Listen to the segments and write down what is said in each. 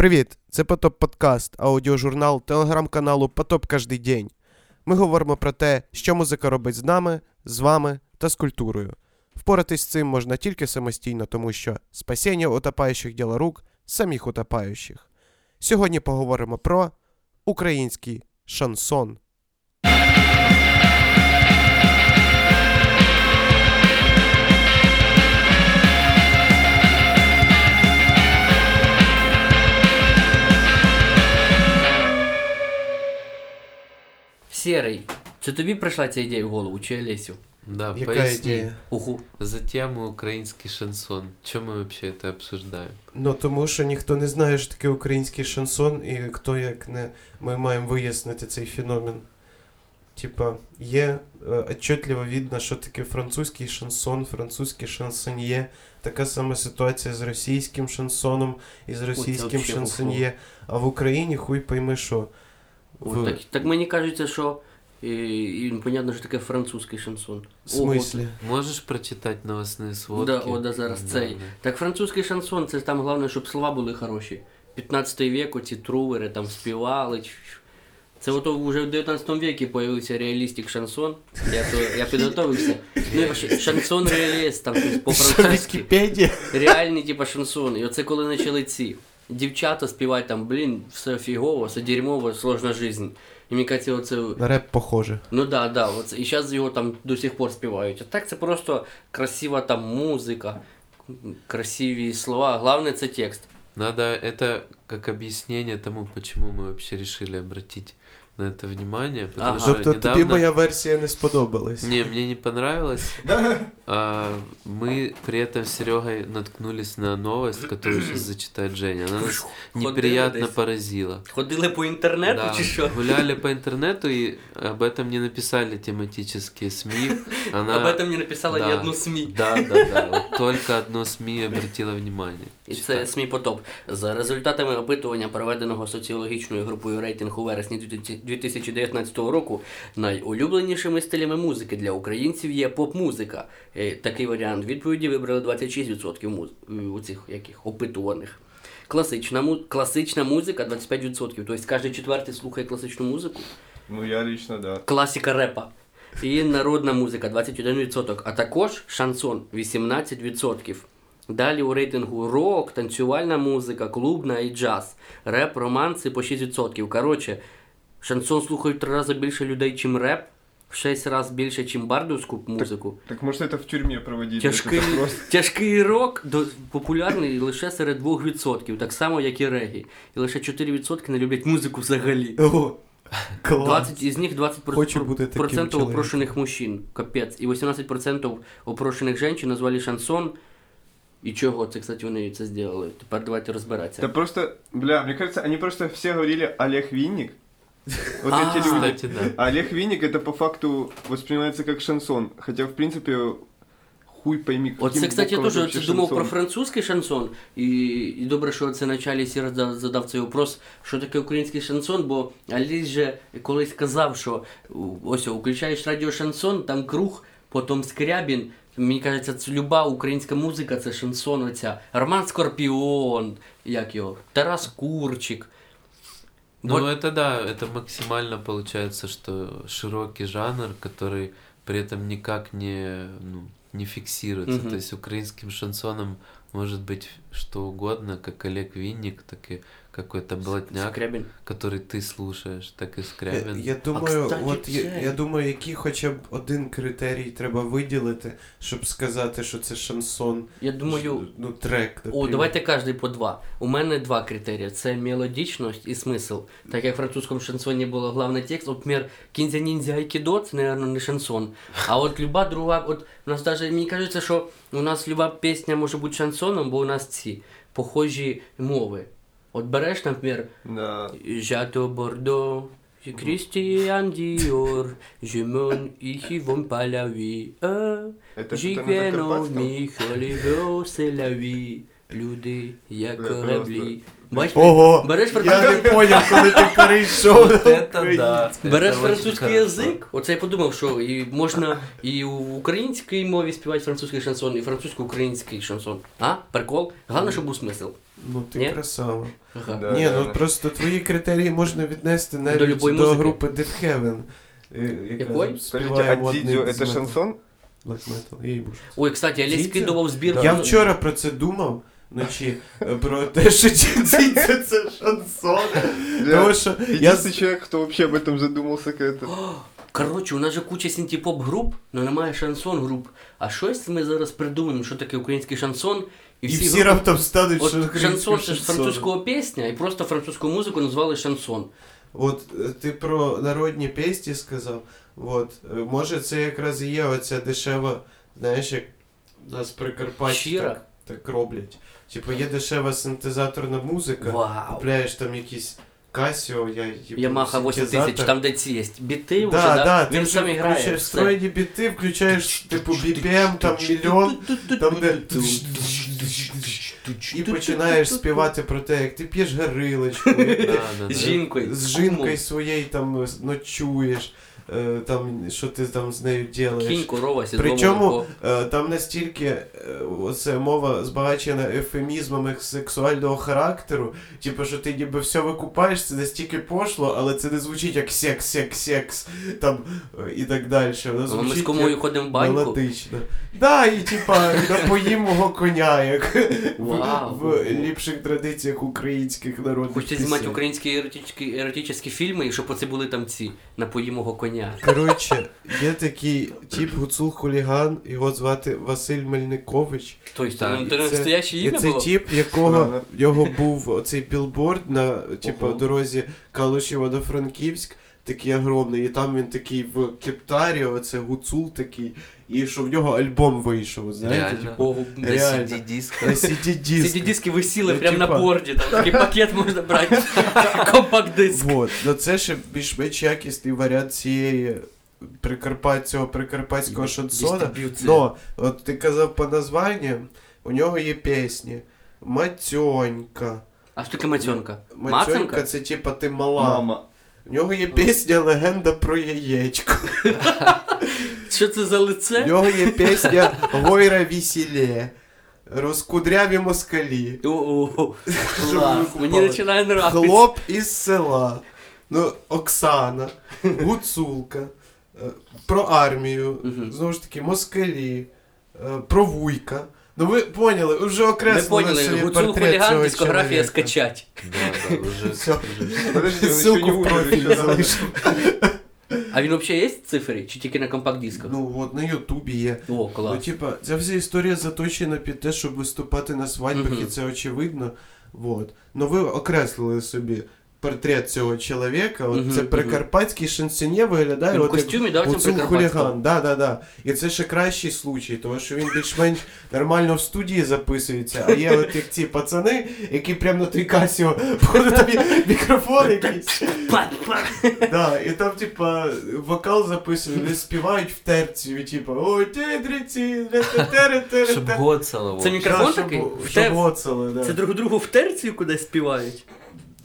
Привіт! Це Потоп Подкаст, аудіожурнал телеграм-каналу Потоп Кожний день. Ми говоримо про те, що музика робить з нами, з вами та з культурою. Впоратись з цим можна тільки самостійно, тому що спасіння утопаючих діло рук самих утопаючих. Сьогодні поговоримо про український шансон. Серий, це тобі прийшла ця ідея в голову, чи Олесю? Да, Яка поясни. ідея? Уху. За тему украинский шансон. Чем мы вообще это обсуждаем? Ну тому що ніхто не знає, що таке український шансон, і хто як не ми маємо вияснити цей феномен. Типа, є е, отчетливо видно, що таке французький шансон, французький шансоньє. Така сама ситуація з російським шансоном і з російським вообще шансоньє. А в Україні хуй пойми що. В, Так, так мені кажеться, що і, і понятно, що таке французький шансон. в смислі? Можешь прочитать новостные сводки? Да, о, да, зараз цей. Так французький шансон, це там головне, щоб слова були хороші. 15 вік, оці трувери там співали. Це ото вже в 19 віці появився реалістик шансон. Я, то, я підготовився. Ну, шансон реаліст, там по-французьки. Реальні, типа, шансони. І оце коли почали ці дівчата співати там, блін, все фігово, все дерьмово, сложна жизнь. І мені кажеться, оце. На реп похоже. Ну да, да, оце. І зараз його там до сих пор співають. А так це просто красива там музика, красиві слова. Головне це текст. Надо это как объяснение тому, почему мы вообще решили обратить на это внимание. Потому Ага. что Тобто тобі недавно... моя версія не сподобалась. Не, мне не понравилось. А, мы при этом с Серегой наткнулись на новость, которую сейчас зачитает Женя. Она нас Ходили неприятно десь? поразила. Ходили по інтернету Да, чи що? гуляли по интернету и об этом не написали тематические СМИ. Она... Об этом не написала ні Да. одну СМІ. Да, да, да. Вот только одно СМИ обратило внимание. І це Читай. СМІ Потоп. За результатами опитування, проведеного соціологічною групою рейтинг у вересні 2019 року, найулюбленішими стилями музики для українців є поп-музика. Е, Такий варіант відповіді вибрали 26% муз... у цих яких опитуваних. Класична, му... класична музика 25%. Тобто кожен четвертий слухає класичну музику. Ну, я лично, да. Класика репа. І народна музика 21%, а також шансон 18%. Далі у рейтингу рок, танцювальна музика, клубна і джаз, реп, романси по 6%. Коротше, шансон слухають три рази більше людей, чим реп, в 6 разів більше, чим бардовську музику. Так может это в тюрьме проводили? Тяжкий, тяжкий рок до, популярний лише серед 2%, так само, як і регі. І лише 4% не люблять музику взагалі. О, клас. 20, із них 20% Хочу бути таким опрошених мужчин, капець. І 18% опрошених жінок назвали шансон. І чого це, кстати, вони це зробили? Тепер давайте розбиратися. Да просто, бля, мне кажется, они просто все говорили Олег Винник. Вот эти люди. Кстати, да. А Олег Винник это по факту воспринимается как шансон. Хотя, в принципе, хуй пойми, каким Оце, кстати, я боком теж думав шансон. про французький шансон, і, і добре, що це началі задав цей вопрос, що таке український шансон, бо Аліс же колись казав, що у- ось о, включаєш радіо шансон, там круг, потім скрябін. Мені кажеться, це люба українська музика, це шансон оця. Роман Скорпіон, як його, Тарас Курчик. Ну, Вот. это да, это максимально получается, что широкий жанр, который при этом никак не, ну, не фиксируется. Мгм. То есть украинским шансоном может быть что угодно, как Олег Винник, так и какой-то блатняк, Скрябін. который ты слушаешь, так и Я, Скрябин. я думаю, кстати, от я, я думаю, який хоча б один критерій треба виділити, щоб сказати, що це шансон. Я думаю, ну, трек. О, давайте кожен по два. У мене два критерії: це мелодичність і смисл. Так як в французькому шансоні було головний текст, от, наприклад, кінзя ніндзя айкідо, це, мабуть, не шансон. А от люба друга, от у нас даже, мені кажеться, що у нас люба пісня може бути шансоном, бо у нас ці похожі мови. От береш, наприклад, Да. Жато Бордо, Кристиан Диор, Жимон и Хивон Палави, Это что-то на Жигвено, закарпатском? Михаливо, Селави. Люди, як Бля, просто. кораблі. Бачиш, Ого! береш Я не французький, поняв, коли ти перейшов. Вот это да. береш Это очень французький хорошо. язик. Оце я подумав, що і можна і в українській мові співати французький шансон, і французько-український шансон. А? Прикол? Головне, щоб був смисл. Ну ти Ні? красава. Ага. Да, Ні, да, ну да. просто твої критерії можна віднести навіть До до, любої музики. групи Dead Heaven. е, яка Якої? Скажите, співає а модний Дидзю это з шансон? Black metal, їй боже. Ой, кстати, Олесь Дідзю? скидував збір. Я вчора про це думав вночі, е, про те, що дідзю це шансон. Тому що я человек, кто вообще об этом задумался как-то. Коротше, у нас же куча синтепоп груп, але немає шансон груп. А щось ми зараз придумаємо, що таке український шансон, і і всі, всі групи- раптом стануть От що шансон це ж шансон. французького пісня, і просто французьку музику назвали шансон. От е, ти про народні пісні сказав. От, е, може це якраз і є оця дешева, знаєш, як у нас Прикарпатті Щира? так, так роблять. Типу є дешева синтезаторна музика, Вау! купляєш там якісь Casio, я Ямаха 8000, синтезатор. там де ці є біти вже, Да, да, да, ти він вже сам грає. включаєш встроєні біти, включаєш типу BPM, там мільйон, там де і починаєш співати про те, як ти п'єш горилочку, Да, да, да. З жінкою. з жінкою своєю там ночуєш, там, що ти там з нею Кінь, корова, сідло, Причому е, там настільки е, оце мова збагачена ефемізмами сексуального характеру, типу, що ти ніби все викупаєш, це настільки пошло, але це не звучить як секс, секс, секс, там е, і так далі. Воно Ну, Ми з звучить як ходимо в баньку. мелодично. Да, і типа напоїм мого коня, як Вау. в, в ліпших традиціях українських народних Хочете пісень. знімати українські еротичні, фільми, і щоб оце були там ці напої мого коня. Коротше, є такий тип гуцул хуліган, його звати Василь Мельникович. Той Так, ну, це настояще І ім'я це було? тіп, якого його був оцей білборд на типу, дорозі Калушева до Франківськ, такий огромний, і там він такий в кептарі, оце гуцул такий, і що в нього альбом вийшов, знаєте? Реально. типу, На Реально. CD-дисках. На CD-диск. Ці диски висіли Ну, прямо на типа. борді, там такий пакет можна брати. Компакт-диск. Вот. Ну це ще більш-менш якісний варіант цієї прикарпат, цього прикарпатського шансона. Дистриб'юція. Но, от ти казав по названням, у нього є пісні. Матьонька. А що таке? Матьонька Мацанка? це типа ти мала. Мама. У нього є пісня Легенда про яєчко. Що це за У лице? нього є пісня Гойра весілє. Розкудряві москалі. Клас. Мені починає нравитися. Хлоп із села. Ну, Оксана, Гуцулка, е, про армію, знову ж таки, москалі, е, про вуйка. Ну ви поняли, ви вже Ми окреслили поняли, гуцул хуліган, дискографія скачать. Да, да, уже, Всё. Подожди, он еще Ссылку не в умер, профілі залишив. А він взагалі є в цифрі? Чи тільки на компакт-дисках? Ну от на Ютубі є. О, Ну, клас. типа, ця вся історія заточена під те, щоб виступати на свадьбах, Мгм. і це очевидно. Вот. Ну ви окреслили собі портрет цього чоловіка. От Мгм, це прикарпатський шансонє виглядає. Він в от як да, прикарпатському? хуліган, да, да, да. І це ще кращий случай, тому що він більш-менш нормально в студії записується, а є от як ці пацани, які прямо на той касіо, походу там мікрофон якийсь. Да, і там, типа, вокал записують, вони співають в терцію, типа, ой, ти дриці, Чтоб гоцало. Це мікрофон такий? Щоб гоцали, да. Це друг другу в терцію кудись співають?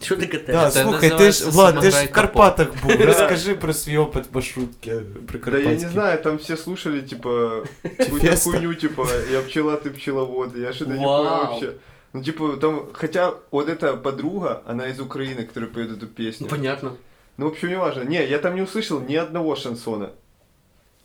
Що таке Да, терція? Це слухай, ти ж, називається Влад, ти ж в «Самогай Карпатах був, розкажи про свій опит маршрутки Да я прикарпатський. не знаю, там все слушали, типа, какую-то Феста. хуйню, типа, я пчела, ты пчеловод, я что-то не Вау. понял вообще. Ну, типа, там, хотя вот эта подруга, она из Украины, которая поет эту Ну, песню. понятно. Ну, в общем, не важно. Не, я там не услышал ни одного шансона.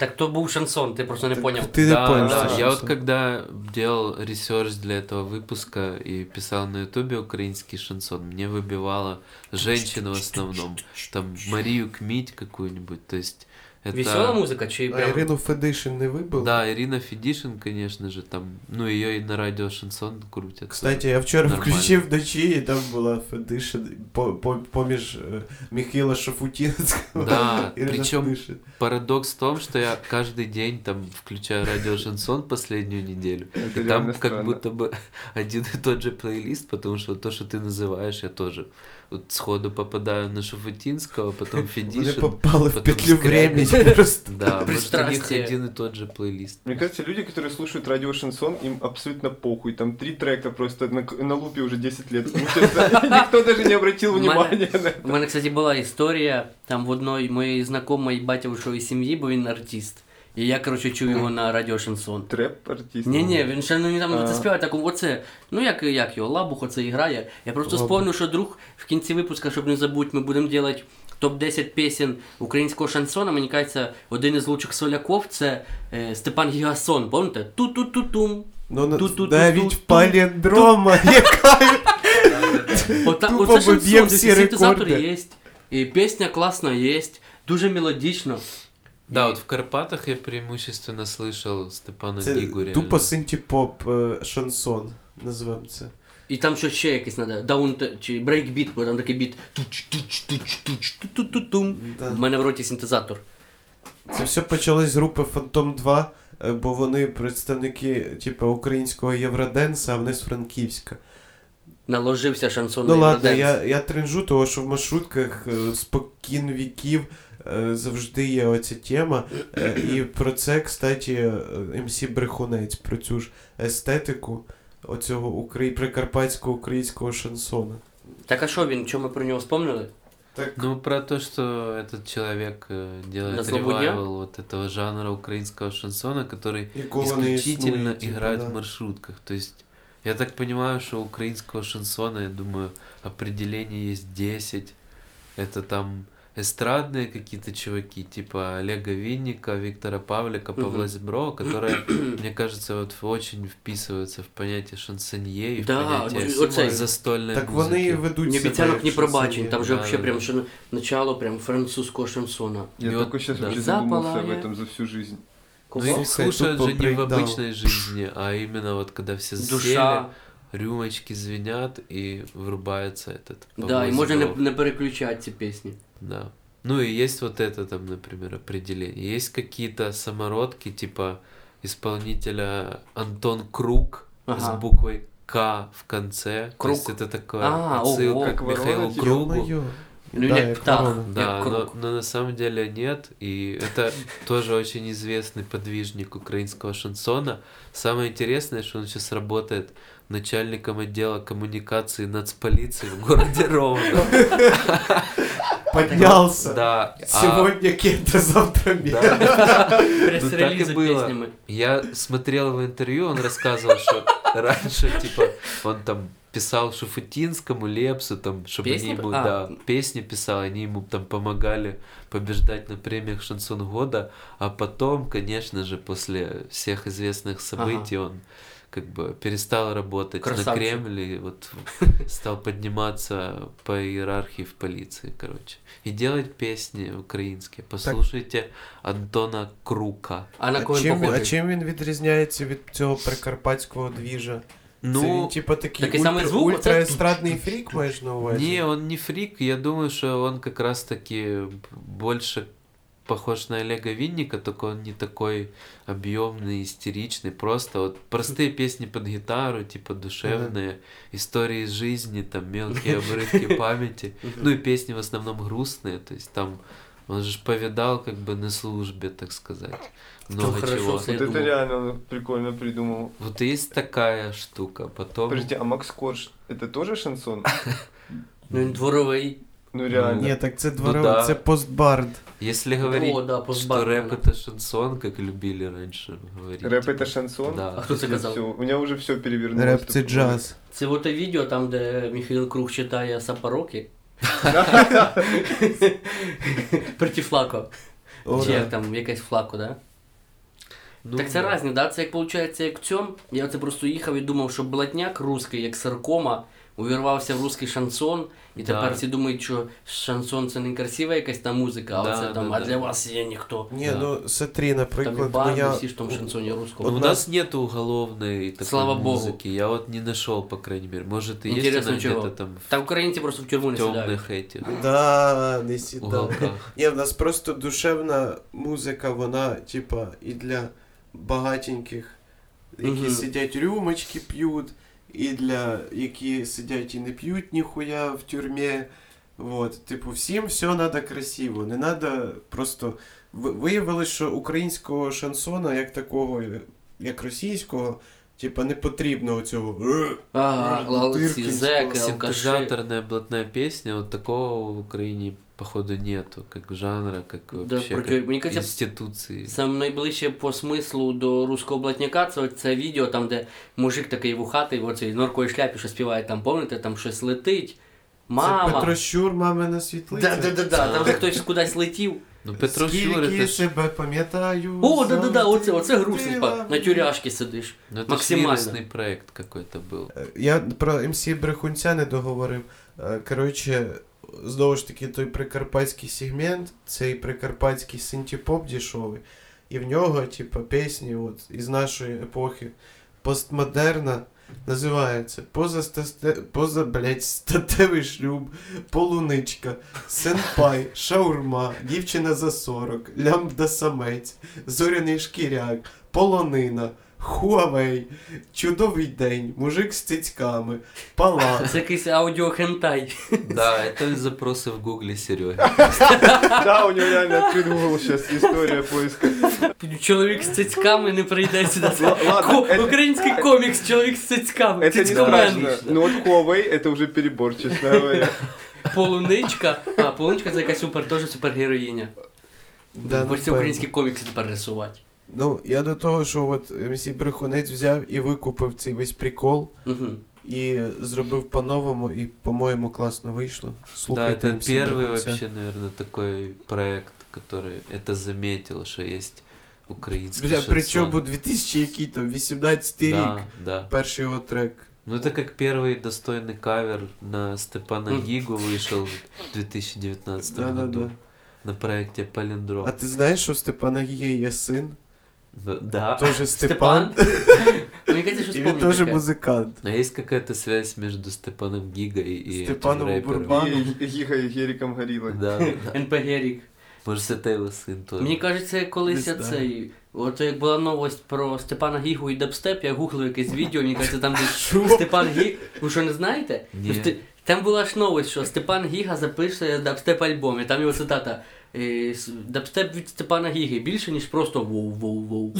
Так то був шансон, ти просто не Так поняв. Ти не да, понял, да, что я вот шансон. когда делал ресерч для этого выпуска и писал на ютубе украинский шансон, мне выбивала женщина в основном. Там Марию Кмить какую-нибудь, то есть это... Весела музика чи А прям... Ірину Федишин не вибив? Да, Ирина Федишин, конечно же, там, ну ее и на радио шансон крутят. Кстати, я вчора Нормально. включив вночі, і там була Федишин по, по, поміж е, Михайла Шафутінського. Да, Ірина причем Федишин. парадокс в том, что я каждый день там включаю радио шансон последнюю неделю. Это И там реально как странно. будто бы один и тот же плейлист, потому что то, что ты называешь, я тоже вот сходу попадаю на Шафутинского, потом Вони Федишин. попали в петлю Скрябін. просто. Да, может у них один и тот же плейлист. Мне кажется, люди, которые слушают радио Шансон, им абсолютно похуй. Там три трека просто на, на лупе уже 10 лет. Никто даже не обратил внимания на это. У мене, кстати, була історія, там в одної моєї знайомої батьківської сім'ї, бо він артист. І я, коротше, чув його на радіо Шансон. Трэп-артист. Ні, ні, він ще ну, там це співає так, оце, ну як, як його, лабух оце і грає. Я просто Лабух. що друг в кінці випуска, щоб не забути, ми будемо робити топ-10 пісень українського шансона. Мені кажеться, один із лучших соляков це е, Степан Гігасон, пам'ятаєте? Ту-ту-ту-тум. Ну, на- Ту-ту-ту-ту. навіть в паліндрома, яка Ота, Тупо оце шансон, всі синтезатор рекорди. є, і пісня класна є, дуже мелодично. Да, вот в Карпатах я преимущественно слышал Степана це Гигу тупо синті-поп е, шансон, називаємо це. І там що ще якесь треба, даун чи брейкбіт, бо там такий біт. туч туч туч туч ту ту тум Да. В мене в роті синтезатор. Це все почалось з групи Фантом 2, е, бо вони представники, типу, українського Євроденса, а вони з Франківська. Наложився шансон Ну ладно, Євроденс. я, я крінжу, того, що в маршрутках е, спокін віків завжди є оця тема. Е, І про це, кстати, е, МС Брехунець, про цю ж естетику оцього украї... прикарпатського українського шансона. Так а що він, що ми про нього вспомнили? Так, Ну, про то, что этот человек э, На делает злобу дня? ревайвал вот этого жанра украинского шансона, который якого не исключительно існує, типу, играет да. в маршрутках. То есть, я так понимаю, что у украинского шансона, я думаю, определений есть 10. Это там эстрадные какие-то чуваки, типа Олега Винника, Виктора Павлика, Павла Мгм. Зеброва, которые, мне кажется, вот очень вписываются в понятие шансонье и в Да, понятие вот- оце- застольной Так музыки. вони ведуть Ні себе обіцянок, як ні пробачень. шансоньєри. Там же Да, вообще да, прям да. що начало прям французького шансона. Я И вот, только сейчас да. вообще задумался об Запалая. этом за всю жизнь. Ну, Кого? их Слушай, слушают тупо же не в брейкдаун. обычной жизни, а именно вот когда все сели, Душа. рюмочки звенят и врубается этот. Да, Павло і можна не, Зебров. не переключати ці пісні. Да. Ну и есть вот это там, например, определение. Есть какие-то самородки типа исполнителя Антон Круг Ага. с буквой К в конце. Круг. То есть это такое А, отсылка ого. к Михаилу. Кругу. Ё-моё. Ну, Да, як птах. Да, но, но на самом деле нет, и это тоже очень известный подвижник украинского шансона. Самое интересное, что он сейчас работает начальником отдела коммуникации нацполиции в городе Ровно. Поднялся. Да. а- Сегодня кента, завтра Да. мер. Ну так и Прес-релізи было. Я смотрел его интервью, он рассказывал, что раньше, типа, он там писал Шуфутинскому, Лепсу, там, чтобы Песни? они ему, А. да, песни писал, они ему там помогали побеждать на премиях Шансон года, а потом, конечно же, после всех известных событий он как бы перестал работать на Красавчик. Кремле, и вот стал подниматься по иерархии в полиции, короче. И делать песни украинские. Послушайте Антона Крука. А на А кого він чим, він- а похожий? чим він відрізняється від цього прикарпатського двіжа? Ну, Це він, типа, такий такий ультра, самий звук, оце? ультраестрадний фрік, маєш на увазі? Не, он не фрик. Я думаю, что он как раз-таки больше похож на Олега Винника, только он не такой объемный, истеричный. Просто вот простые песни под гитару, типа душевные, истории из жизни, там мелкие обрывки памяти. Ну и песни в основном грустные, то есть там он же повидал как бы на службе, так сказать. Много хорошо чего. Вот это реально он прикольно придумал. Вот есть такая штука. Потом... Подожди, а Макс Корж это тоже шансон? Ну він дворовий. Ну реально. Ні, так це дворове, да. це постбард. Если говорить, О, да, что постбар, рэп да. это шансон, как любили раньше говорить. Рэп типа, это шансон? Да. А хто це казав? Всё, у меня уже все перевернулось. Реп тут. це джаз. Це от те відео, там, де Михайло Круг читає Сапороки. Проти флако. О, Чи да. як там якась флако, да? Ну, так це да. різні, да? Це як виходить, як цьом. Я оце просто їхав і думав, що блатняк русський, як саркома, увірвався в русський шансон, і Да. тепер всі думають, що шансон це не красива якась там музика, а Да, оце там, да, а да. для вас є ніхто. Ні, Да. ну смотри, Там і наприклад, банди, моя... всі ж в тому шансоні русского. Ну, Вот у нас- нас нет уголовной такой Слава богу. музыки. Я вот не нашел, по крайней мере. Может, и есть Интересно, она чего? где-то там Та українці просто в тюрму в не сідають. темных этих Да, не сідай. уголках. Ні, в нас просто душевна музика, вона, типа, і для багатеньких, які Мгм. сидять рюмочки п'ють, і для які сидять і не п'ють ніхуя в тюрмі. Вот, типу, всім все треба красиво. Не треба просто виявилось, що українського шансона, як такого, як російського, типа не потрібно оцього. «Е, Ага, Бутырки, ці зеки, алкаши. Синтезаторная блатная песня, такого в Украине, походу, нету, как жанра, как Да, вообще, проти- как мені кажется, институции. Саме найближче по смислу до руського блатняка це це відео, там, де мужик такий вухатий, в оцій норковій шляпі, що співає, там, пам'ятаєте, там щось летить. Це Мама. Петро Щур, мамина світлиця. Да, да, да, да. Там же хтось кудись летів. Ну, Петро Щур, Скільки это ж... себе пам'ятаю. О, да, да, да, оце, завжди оце грустно, тила. типа, на тюряшки сидиш. Ну, это ж Максимально. вирусный проект какой-то был. Е, Я про МС Брехунця не договорив. Е, Коротше, знову ж таки, той прикарпатський сегмент, цей прикарпатський синтепоп дешевий. І в нього, типу, пісні от, із нашої епохи постмодерна називається поза, поза блядь, статевий шлюб, полуничка, сенпай, шаурма, дівчина за 40, лямбда самець, зоряний шкіряк, полонина, Хуавей, чудовий день, мужик з цицьками, палац. Це якийсь аудіохентай. Да, это запросы в гугле Сереги. Да, у него реально открыт Google сейчас история поиска. Чоловік з цицьками не прийде сюди. Це Л- ладно, ко- это- Український комікс, чоловік з цицьками. Это не Цицькомен. страшно. Но вот Huawei это уже перебор, честно говоря. Полуничка. А, полуничка це якась супер, теж супергероїня. Да, Ось ці напевно. українські комікси тепер рисувати. Ну, я до того, що от МС Брехунець взяв і викупив цей весь прикол Угу. і зробив по-новому, і, по-моєму, класно вийшло. Да, Слухайте это МС первый Брехунця. вообще, наверное, такой проект, который это заметил, что есть украинский Бля, шансон. причому 2000 який там, 18 рік, Да, да. перший його трек. Ну это как первый достойный кавер на Степана Мгм. Гигу вышел в 2019 году Да-да-да. на проекте Палиндром. А ти знаєш, що в Степана Гія є син? Да- Да. Тоже Степан. Мені кажеться, що І він спомню теж таке. музикант. А есть какая-то связь между Степаном Гига и, и Степаном этим рэпером? Бурбаном. И Гига и Гериком Гориллой. Да, да. НПГ рік. Может, это его сын тоже. Мені кажеться, колись Не я знаю. цей. От як була новость про Степана Гігу і дабстеп, я гуглив якесь відео, мені кажеться, там де Степан Гіг. Ви що не знаєте? Ні. Ну, ти- Там була ж новость, що Степан Гіга запише дабстеп альбом, і там його цитата. е, Дабстеп від Степана Гіги більше, ніж просто воу-воу-воу.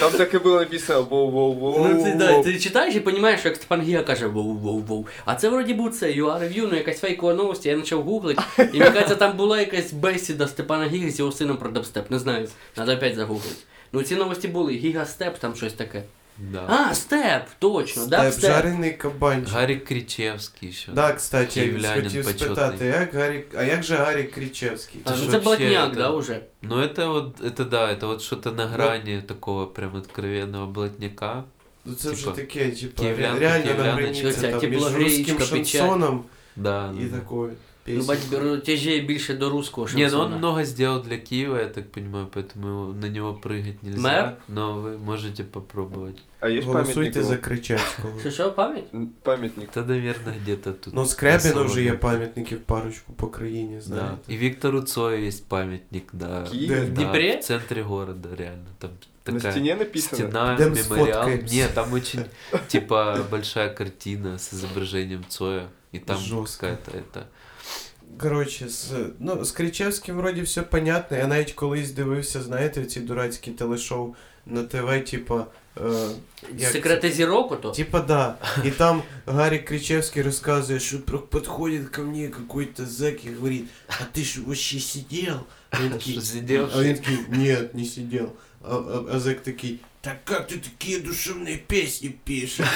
Там так и было написано воу-воу-воу. Ну, ти, да, ти читаєш і розумієш, як Степан Гіга каже воу-воу-воу. А це вроді був це Review, ну якась фейкова новость, я почав гуглити. І мені кажеться, там була якась бесіда Степана Гіги з його сином про дабстеп. Не знаю, треба опять загуглити. Ну ці новості були, Гіга Степ, там щось таке. Да. А, степ, точно, Степ, дабстеп. жарений кабанчик. Гарик Кричевский еще. Да, кстати, я Київлянин хотів почетний. спитати, як Гарі... а як же Гарі Кричевський? А, Это ну ж це вообще блатняк, это- да, уже. Ну это вот, это да, это вот что-то на грани такого прям откровенного блатняка. Ну це вже типа, таке, типа, київлянка, реально на київляночка. границі Оця там, між теплогреєчка, русським печать. шансоном Да. і да. такою Ну, піснею. бать, беру- тяжіє більше до руського Не, ну он шансона. много сделал для Киева, я так понимаю, поэтому его- на него прыгать нельзя. Мэр? Но вы можете попробовать. А есть памятник Голосуйте его? за Кричевського. Що, що, пам'ять? М, Памятник. Это, наверное, где-то тут. Ну, Скрябіну особо вже є где-то. пам'ятників парочку по країні, Да. знаєте. И Виктору Цою есть памятник, да. Киев? Де? В Да, Днепре? в центре города, реально. Там На такая стене написано? стена, Идем мемориал. сфоткаемся. Нет, там очень, типа, большая картина с изображением Цоя. И там Жестко. какая-то это... Коротше, з, ну, з Кричевським вроді все понятно. Я навіть колись дивився, знаєте, ці дурацькі телешоу на ТВ, типа. Е, як Секрети зірок ото? Типа да. И там Гарри Кричевский рассказывает, что про- подходит ко мне какой-то зэк и говорит, а ты что, вообще сидел? А он такой, Что, сидел? А он такой, нет, не сидел. А, а, а зэк такой, Так как ты такие душевные песни пишешь?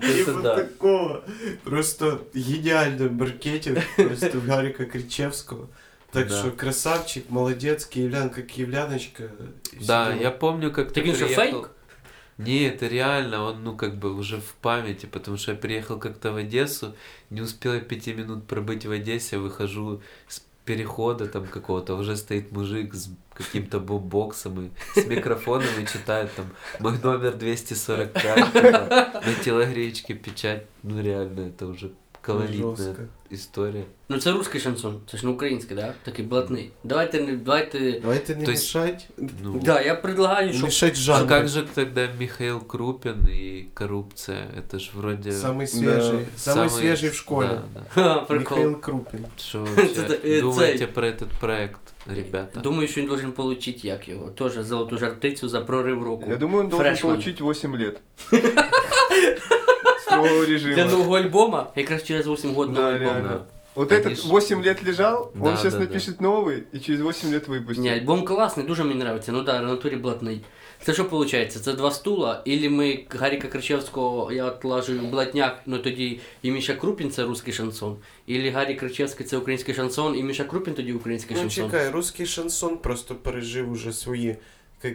Типа такого. Просто гениальный маркетинг просто Гарика Кричевского. Так Да. что красавчик, молодец, киевлянка, киевляночка. и Да, я помню, как Так он что, фейк? Не, это реально, он, ну, как бы уже в памяти, потому что я приехал как-то в Одессу, не успел я пяти минут пробыть в Одессе, выхожу с перехода там какого-то, уже стоит мужик с каким-то бомбоксом и с микрофонами читают там мой номер 245, типа, на телогречке печать, ну, реально, это уже колоритная Жестко. история. Ну це русський шансон, це ж не український, да? Такий блатний. Давайте не давайте. Давайте не То есть- мешать. Ну, Да, я предлагаю, щоб Мешать А жанру. как же тогда Михаил Крупин и коррупция? Это ж вроде... Самый свежий. Самый, свежий в школе. Да, да. Ха, прикол. Михаил Крупин. Что Это- вообще э, думаете цей. про этот проект, ребята? Думаю, що він должен получить як його. Тоже золоту жартицю за прорив року. Я думаю, он должен Фрешман. получить 8 лет. Строгого Для режима. нового альбома, якраз через 8 років Да, новий альбом. реально. Вот Конечно. этот 8 лет лежал, Да, он сейчас да, да. напишет новый и через 8 лет выпустит. Ні, альбом класний, дуже мені подобається. Ну да, на натурі блатний. Це що виходить? Це два стула, ілі ми Гаріка Кричевського я отлажую блатняк, ну тоді і Міша Крупін це русський шансон. Ілі Гарі Кричевський це український шансон, і Міша Крупін тоді український Ну шансон. чекай, русский шансон просто пережив уже свої, как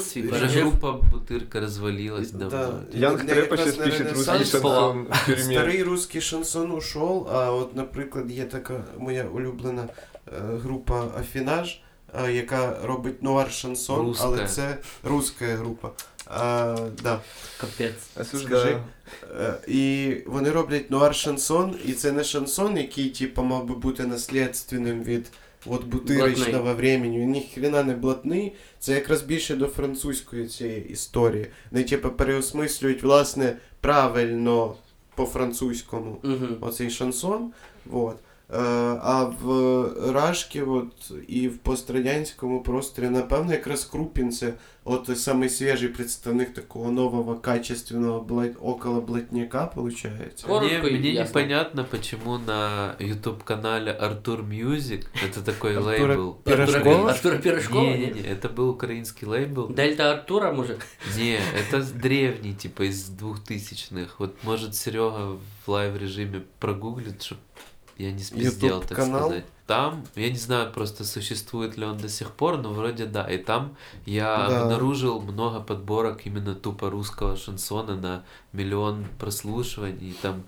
свій Вже Уже группа Бутырка развалилась давно. Да. Янг якраз сейчас пишет русский шансон в тюрьме. Старий русський шансон ушов, а от, наприклад, є така моя улюблена е, група Афінаж, е, яка робить нуар шансон, Русська. але це руська група. А, да. Капець. Осуждаю. Е, І вони роблять нуар шансон, і це не шансон, який типу, мав би бути наслідственним від от бутиричного времени. Він ніхрена не блатний. Це якраз більше до французької цієї історії. Вони типу переосмислюють власне правильно по-французькому Угу. оцей шансон. Вот. Е, а в Рашкі от, і в пострадянському просторі, напевно, якраз Крупін це от самий свіжий представник такого нового качественного блат... около блатняка, виходить. Коротко Мне, и мне ясно. непонятно, почему на YouTube-канале Артур Мьюзик, это такой Артура лейбл. Пирожкова? Артура Пирожкова? Не, не, ні? не, это был украинский лейбл. Дельта Артура, може? Не, это древний, типа из двухтысячных. Вот может Серега в лайв режиме прогуглит, чтобы я не спиздел, так YouTube-канал? сказать. Там, я не знаю просто существует ли он до сих пор, но вроде да. И там я Да. обнаружил много подборок именно тупо русского шансона на миллион прослушиваний. И там,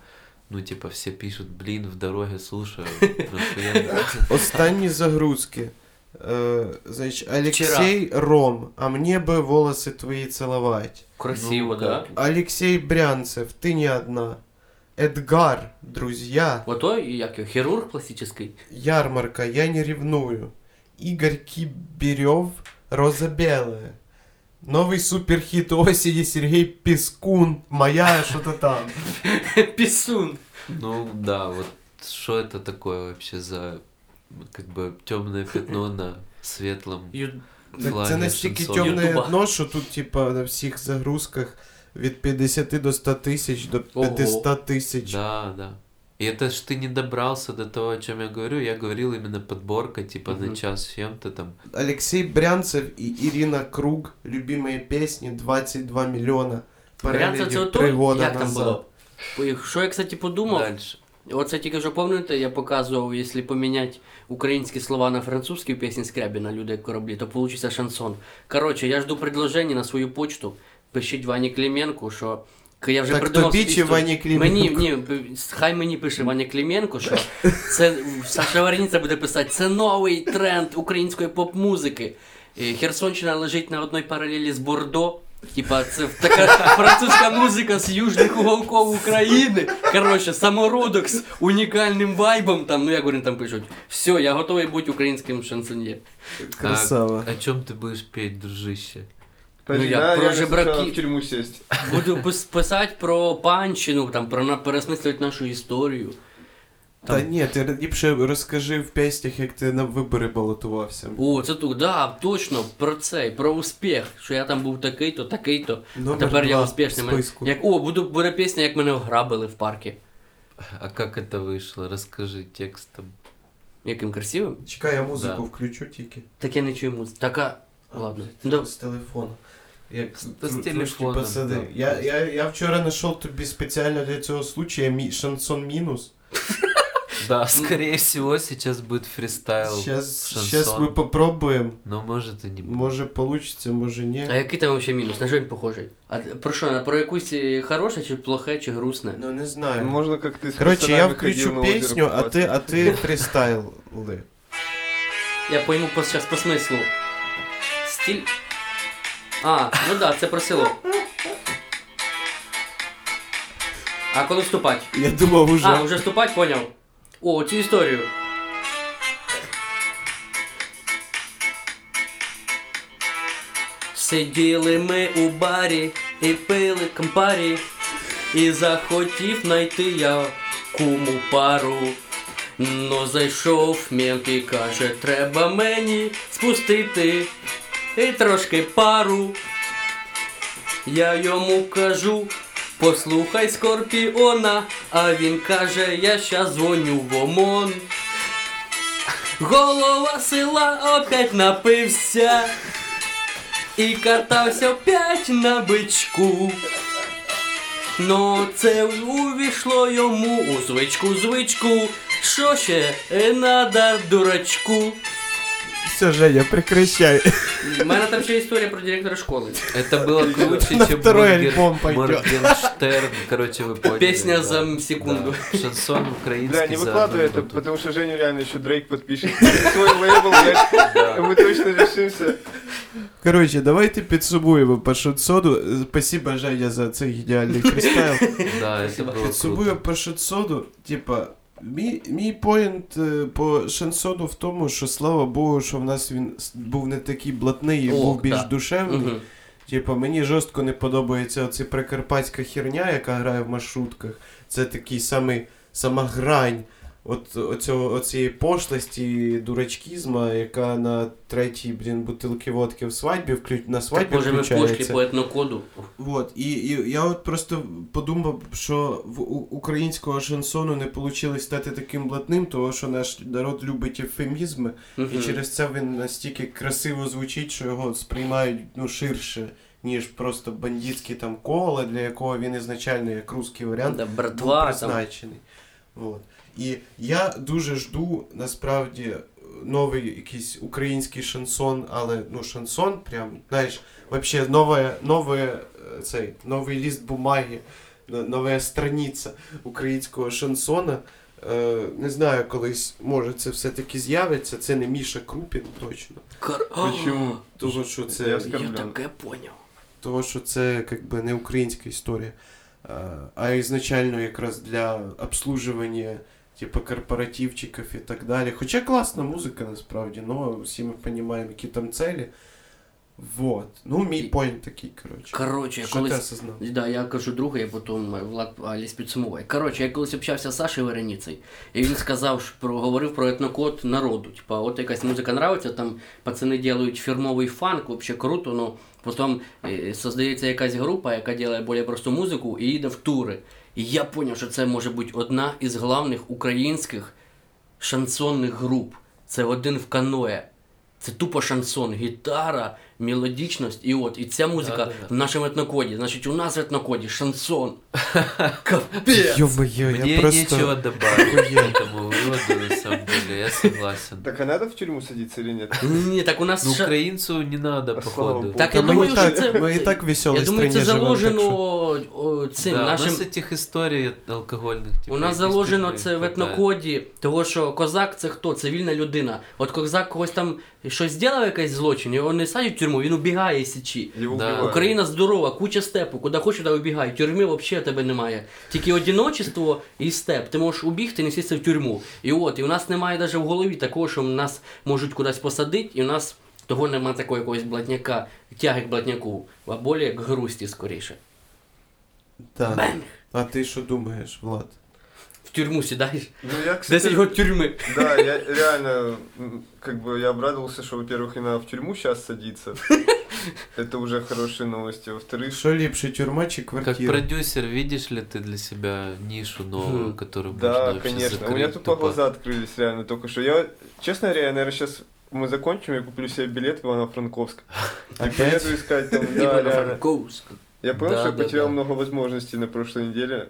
ну типа все пишут, блин, в дороге слушаю. Нахуя? Останні загрузки. Е, значить, Олексій Ром, а мені би волоси твої ціловать. Красиво, Ну, да? как? Алексей Брянцев, ти не одна. Эдгар, друзья. Отой, як його, хірург пластичний. Ярмарка, я не ревную. Игорь Киберев, Роза Белая. Новый суперхит осени Сергей Пескун, моя что-то там. Пісун. Ну да, вот что это такое вообще за как бы темное пятно на светлом Ю- Так флаге це настільки шансона? темне Ютуба. дно, що тут, типа, на всіх загрузках від 50 до 100 тисяч до Ого. 500 тисяч. Да, да. И это ж ты не добрался до того, о чем я говорю. Я говорил именно подборка, типа Мгм. на час с чем-то там. Алексей Брянцев і Ірина Круг, любимые песни, 22 мільйона. Брянцев це переглядів ото, три года як там назад. було? Ой, Що я, кстати, подумав? Дальше. Оце тільки вже пам'ятаєте, я показував, якщо поміняти українські слова на французькі в пісні Скрябіна «Люди як кораблі, то получиться шансон. Коротше, я жду предложення на свою почту. Пишіть Вані Клименку, що я вже Так придумав тобі чи. Вані Клименку? Мені, ні, хай мені пише Ваня Клименко, що це Саша Варніця буде писати, це новий тренд української поп-музики. Херсонщина лежить на одній паралелі з Бордо. Типа, це така французька музика з южних уголків України. Коротше, самородок з унікальним вайбом. Там, ну як вони там пишуть. Все, я готовий бути українським шансоньє. Красава. О чем ты будешь петь, дружище? Ну, я про реально жебраки. в тюрьму сесть. Буду писати про панщину, там, про на- переосмислювати нашу історію. Та ні, ти ліпше розкажи в піснях, як ти на вибори балотувався. О, це тут, да, точно, про це, про успіх. Що я там був такий-то, такий-то. А тепер я два успішний. в Мене- Як, о, буду, буде пісня, як мене ограбили в парку. А как это вышло? Расскажи текстом. Яким красивим? Чекай, я музику Да. включу тільки. Так я не чую музику. Така. Ладно. З телефону. Як З- тру- з посади. да. Я, я, я вчора знайшов тобі спеціально для цього случая мі... шансон мінус. Да, скорее всего, сейчас будет фристайл. Сейчас, шансон. сейчас ми попробуємо. Но может и не будет. Може получиться, може ні. А який там взагалі мінус? На що він похожий? А про що? Про якусь е, хороше, чи плохе, чи грустне? Ну не знаю. Можно как ты с Коротше, я пацанами ходил включу на озеро пісню, а купаться. а ти фрістайли. Я пойму по, зараз по смислу. Стіль. А, ну да, це про село. А коли вступать? Я думав уже. А, вже вступать, поняв. О, цю історію. Сиділи ми у барі і пили кампарі, і захотів найти я куму пару. Но зайшов мент і каже, треба мені спустити і трошки пару. Я йому кажу, послухай Скорпіона, а він каже, я щас дзвоню в ОМОН. Голова села опять напився і катався опять на бичку. Но це увійшло йому у звичку звичку. Що ще надо дурачку? Все, Женя, прекращай. У мене там ще історія про директора школи. Это было круче, На чем второй Морген- альбом пойдёт. Моргенштерн. Короче, вы поняли. Песня да. за секунду. Да. Шансон украинский Да, не за выкладывай одну это, минуту. потому что Женя реально еще Дрейк подпишет. Свой лейбл, блядь. Да. Мы точно решимся. Коротше, давайте підсумуємо по шансону. Спасибо, Женя, за цей геніальний фристайл. Да, это было круто. Підсумуємо по шансону, типа, мій, мій point е, по шансону в тому, що слава Богу, що в нас він був не такий блатний і О, був більш да. душевний. Угу. Типа, мені жорстко не подобається оця прикарпатська херня, яка грає в маршрутках. Це такий самий сама грань от оцього, оцієї пошлості, дурачкізма, яка на третій, блін, бутилки водки в свадьбі вклю... на Так, свадьбі може ми пошли включається. по етнокоду. Вот, і, і я от просто подумав, що в українського шансону не вийшло стати таким блатним, тому що наш народ любить ефемізми, Мгм. і через це він настільки красиво звучить, що його сприймають ну, ширше, ніж просто бандитське там коло, для якого він ізначально як русський варіант Да, був братва там. призначений. Вот. І я дуже жду насправді новий якийсь український шансон, але ну шансон, прям, знаєш, вообще нове, нове, е, цей, новий ліст бумаги, нова страниця українського шансона. Е, не знаю, колись може це все-таки з'явиться. Це не Міша Крупін, точно. Кар... Почему? Того, що це Я Я таке поняв. того, що це как би, не українська історія, а, а ізначально якраз для обслуживання типу корпоративчиків і так далі. Хоча класна музика насправді, але всі ми розуміємо, які там цілі. Вот. Ну, мій point такий, коротше. Коротше, я Що ти колись. осознав? Да, я кажу другу, я потім Влад Аліс підсумовує. Коротше, я колись общався з Сашою Вереніцей, і він сказав, що про, говорив про етнокод народу. Типа, от якась музика нравиться, там пацани роблять фірмовий фанк, взагалі круто, но потім е, создається якась група, яка робить більш просту музику і їде в тури. І я зрозумів, що це може бути одна із главних українських шансонних груп. Це один в каное. Це тупо шансон, гітара, мелодичність, і от, і ця музика Да-да-да. в нашому етнокоді. Значить, у нас в етнокоді шансон. Капець! Йо-моє, Мне я просто... нечего добавить к этому выводу, на самом деле, я согласен. Так а надо в тюрьму садиться или нет? Ні, так у нас Ну, ша- украинцу не надо, А слава походу. богу. Так Та я ми, думаю, і що так, це. ми і так в веселій Я думаю, це страні живемо, так заложено що- о, цим да, нашим. у нас этих историй алкогольных. типа, У нас из заложено Китай це в хватает. етнокоді, того що козак це хто? Це вільна людина. От козак когось там щось зробив, якийсь злочин, його не садять в тюрму, він убігає із січі. Да. Україна здорова, куча степу, куди хочеш, туди убігай. Тюрми взагалі тебе немає. Тільки одиночество і степ. Ти можеш убігти, не сісти в тюрму. І от, і у нас немає навіть в голові такого, що нас можуть кудись посадити, і у нас того немає такого якогось блатняка, тяги к блатняку, а більше к грусті скоріше. Так. Бенг! А ти що думаєш, Влад? В тюрму сідаєш. Ну, я, кстати, 10 год тюрми. Да, я реально, м, как бы, я обрадовался, что, во-первых, не надо в тюрьму сейчас садиться. Это уже хорошие новости. Во-вторых, Що ліпше, тюрма чи Как квартира? продюсер, видишь ли ты для себя нишу новую, Мгм. которую можно да, вообще конечно. закрыть? У меня тупо тупо? глаза открылись реально только что. Я, честно говоря, я, наверное, сейчас мы закончим, я куплю себе билет в Ивано-Франковск. И Опять? поеду искать там, да, реально. Івано-Франковськ. Я понял, Да, что я да, потерял да. много возможностей на прошлой неделе.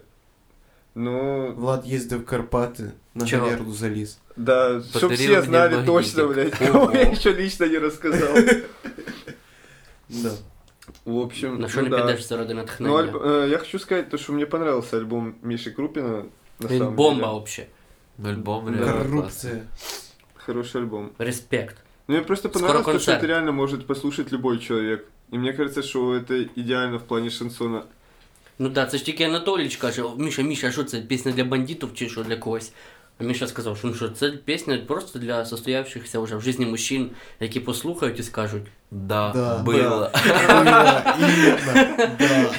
Ну, Влад їздив в Карпати, на Чого? галеру заліз. да, чтоб Подарил все мне знали магнитик. точно, блядь, кому я еще лично не рассказал. Да. В общем, На що ну не да. підеш заради Ну, натхнення? альб- э, я хочу сказать, то, что мне понравился альбом Миши Крупина. На Він самом бомба деле. взагалі. Альбом Да. реально классный. Коррупція. Хороший альбом. Респект. Ну, мне просто Скоро понравилось, то, что концерт. это реально может послушать любой человек. И мне кажется, что это идеально в плане шансона. Ну да, це ж тільки Анатолійч каже, Міша, Міша, що це пісня для бандитів чи що для когось? А Міша сказав, що ну що це пісня просто для состоявшихся вже в житті мужчин, які послухають і скажуть. Да, Да, было. Да, іменно, да.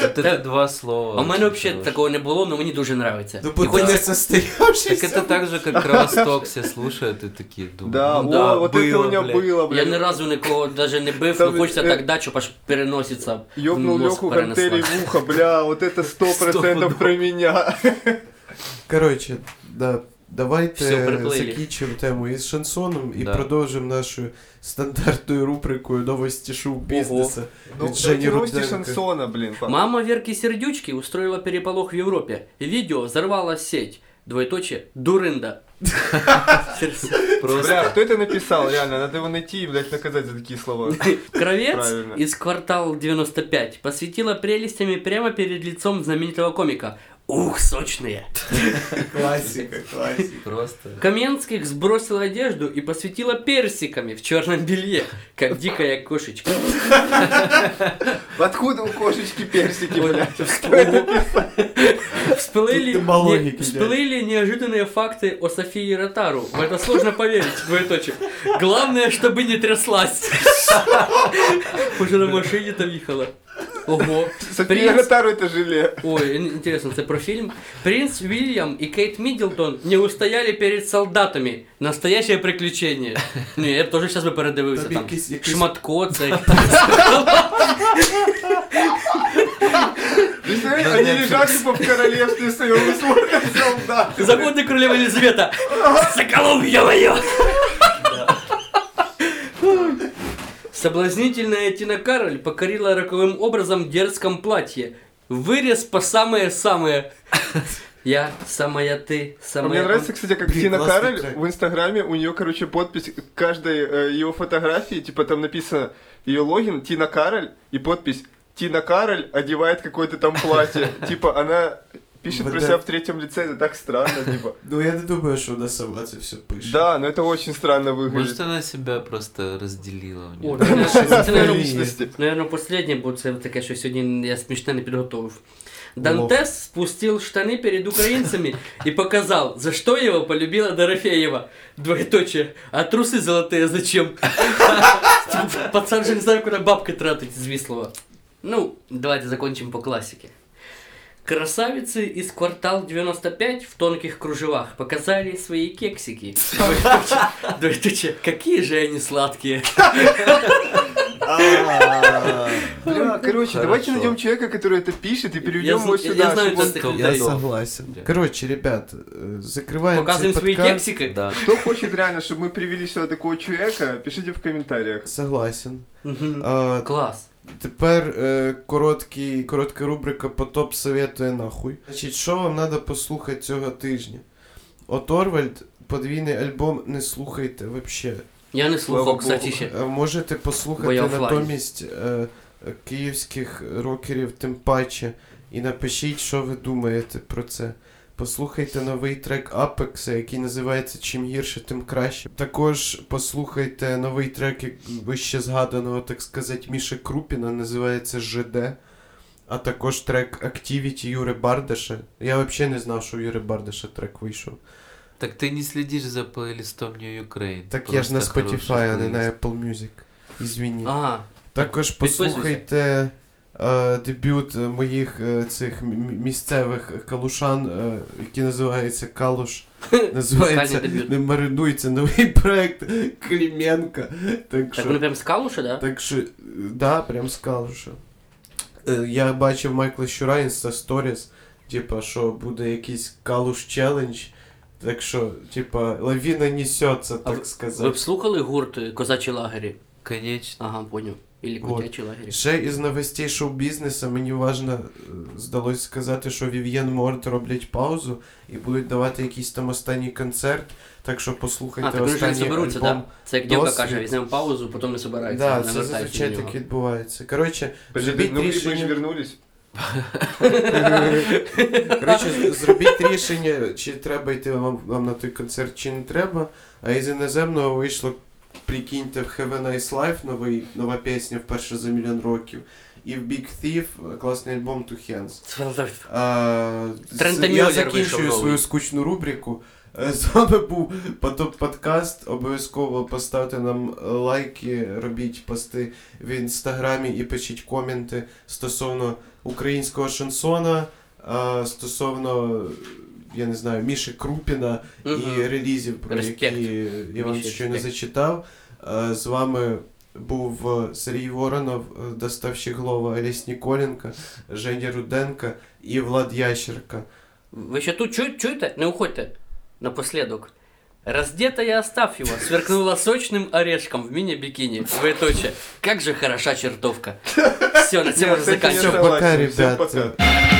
Вот это два слова. А в мене очень взагалі хорошие. такого не було, але мені дуже подобається. Ну, І бо ти хоч не це- Так состоявшийся. это так же, как Кровосток все слушают и такие думают. Да, ну о, да, вот было, это у меня блядь. было, блядь. Я ні разу нікого навіть не бив, Там, ну хочеться е, так дати, щоб аж переноситься. Ёбнул мозг Леху перенесла. гантелей в ухо, бля, вот это сто процентов про меня. Коротше, да, давайте Всё, приплили. закінчимо тему із шансоном і Да. продовжимо нашу стандартною рубрикою новості шоу-бізнесу. Ну, від Жені новости Руденко. шансона, блин. па- Мама Верки Сердючки устроила переполох в Европе. Видео взорвало сеть. Двоеточие. Дурында. Просто Бля, кто это написал, реально? Надо его найти и, блядь, наказать за такие слова. Кровец Правильно. из квартал 95 посветила прелестями прямо перед лицом знаменитого комика. Ух, сочные. Класика, класика. Просто. Каменских сбросила одежду и посветила персиками в черном белье, как дикая кошечка. Откуда у кошечки персики, блядь? Всплыли, не- всплыли неожиданные факты о Софии Ротару. В это сложно поверить, двоеточие. Главное, чтобы не тряслась. Уже на машине там ехала. Ого. Принц- Ротару это желе. Ой, ин- интересно, это про фильм. Принц Уильям и Кейт Миддлтон не устояли перед солдатами. Настоящее приключение. Не, я б теж зараз би передивився Там якийсь- якийсь- Шматко це. Представляешь, Ну, они лежат типа в королевстве своем и смотрят солдаты. Заходит королева Елизавета. Соколов, ё-моё! Соблазнительная Тина Кароль покорила роковым образом в дерзком платье. Вырез по самое-самое. Я, самая ты, А самая... Мне нравится, кстати, как Тина Кароль в Инстаграме, у нее, короче, подпись к каждой э, ее фотографии, типа там написано ее логин Тина Кароль и подпись Тина Кароль одевает какое-то там платье. Типа она пишет про Вот себя это- в третьем лице, это так странно, типа. Ну я не думаю, що вона сама це все пише. Да, но это очень странно Может, выглядит. она себя просто разделила у О, нее. це, це, це, наверно, Личности. Наверное, последнє, бо це таке, що сьогодні я смішне не підготовив. Дантес спустил штаны перед украинцами и показал, за что его полюбила Дорофеева. Двоеточие. А трусы золотые зачем? Пацан же не знаю, куда бабки тратить из Вислова. Ну, давайте закончим по классике. Красавицы из квартал 95 в тонких кружевах показали свои кексики. Какие же они сладкие. А, Бля, короче, давайте найдем человека, который это пишет, и переведем его зн- я сюда. знаю. Я согласен. Короче, ребят, э, закрываем Показываем свои кексики. Да. Кто хочет реально, чтобы мы привели сюда такого человека, пишите в комментариях. Согласен. Мгм. Тепер е, короткий, коротка рубрика Потоп советує нахуй. Значить, що вам треба послухати цього тижня? От Орвальд, подвійний альбом не слухайте вообще. Я не слухав, кстати, ще. Можете Бо послухати я натомість е, київських рокерів тим паче і напишіть, що ви думаєте про це. Послухайте новий трек Apex, який називається Чим гірше, тим краще. Також послухайте новий трек як вище згаданого, так сказати, Міші Крупіна, називається ЖД. А також трек Activity Юри Бардаша. Я взагалі не знав, що у Юри Бардаша трек вийшов. Так ты не следишь за плейлистом New Ukraine. Так я ж на Spotify, а не на. Apple Music. Ізвініть. Ага. Також послухайте дебют е, моїх е, цих місцевих калушан, е, який називається Калуш. Називається не маринується новий проект Кліменка. Так Так що, вони прям з калуша, да? так що, е, да, прям з Калуша. Е, Я бачив Майкла Щура інста сторіс, типа, що буде якийсь Калуш челендж. Так що, типа, лавіна несеться, А так Ви сказати. б слухали гурт е, Козачі лагері? Конечно. Ага, поняв. Ілі Вот. котячі лагері. Ще із новостей шоу-бізнесу мені важно е, здалося сказати, що Вів'єн Морд роблять паузу і будуть давати якийсь там останній концерт. Так що послухайте А, так вони не соберуться, альбом. так? Це як дівка каже, візьмемо паузу, потім не собираються. Да, не це зазвичай так відбувається. Коротше, зробіть ну рішення. вернулись. Коротше, зробіть рішення, чи треба йти вам, вам на той концерт, чи не треба. А із іноземного вийшло, прикиньте, в Have a Nice Life новий, нова пісня вперше за мільйон років. і в Big Thief класний альбом Two Hands. Це- А, з- я закінчую свою скучну рубрику. Е, З вами був Потоп Подкаст. Обов'язково поставте нам лайки, робіть пости в інстаграмі і пишіть коменти стосовно українського шансона, стосовно, я не знаю, Міші Крупіна і Мгм. релізів, про Респект. які я вам Міші, щойно респект. зачитав. Е, З вами був е, Сергій Воронов, е, доставщик Глова Олесь Ніколенко, Женя Руденко і Влад Ящерка. Ви ще тут чу- чуєте? Не уходьте. Напоследок. Раздетая Астафьева сверкнула сочным орешком в мини-бикини. Двоеточие. Как же хороша чертовка. Все, на Нет, цьому с этим не заканчиваем. Всё, пока, согласен. Всем ребята. пока.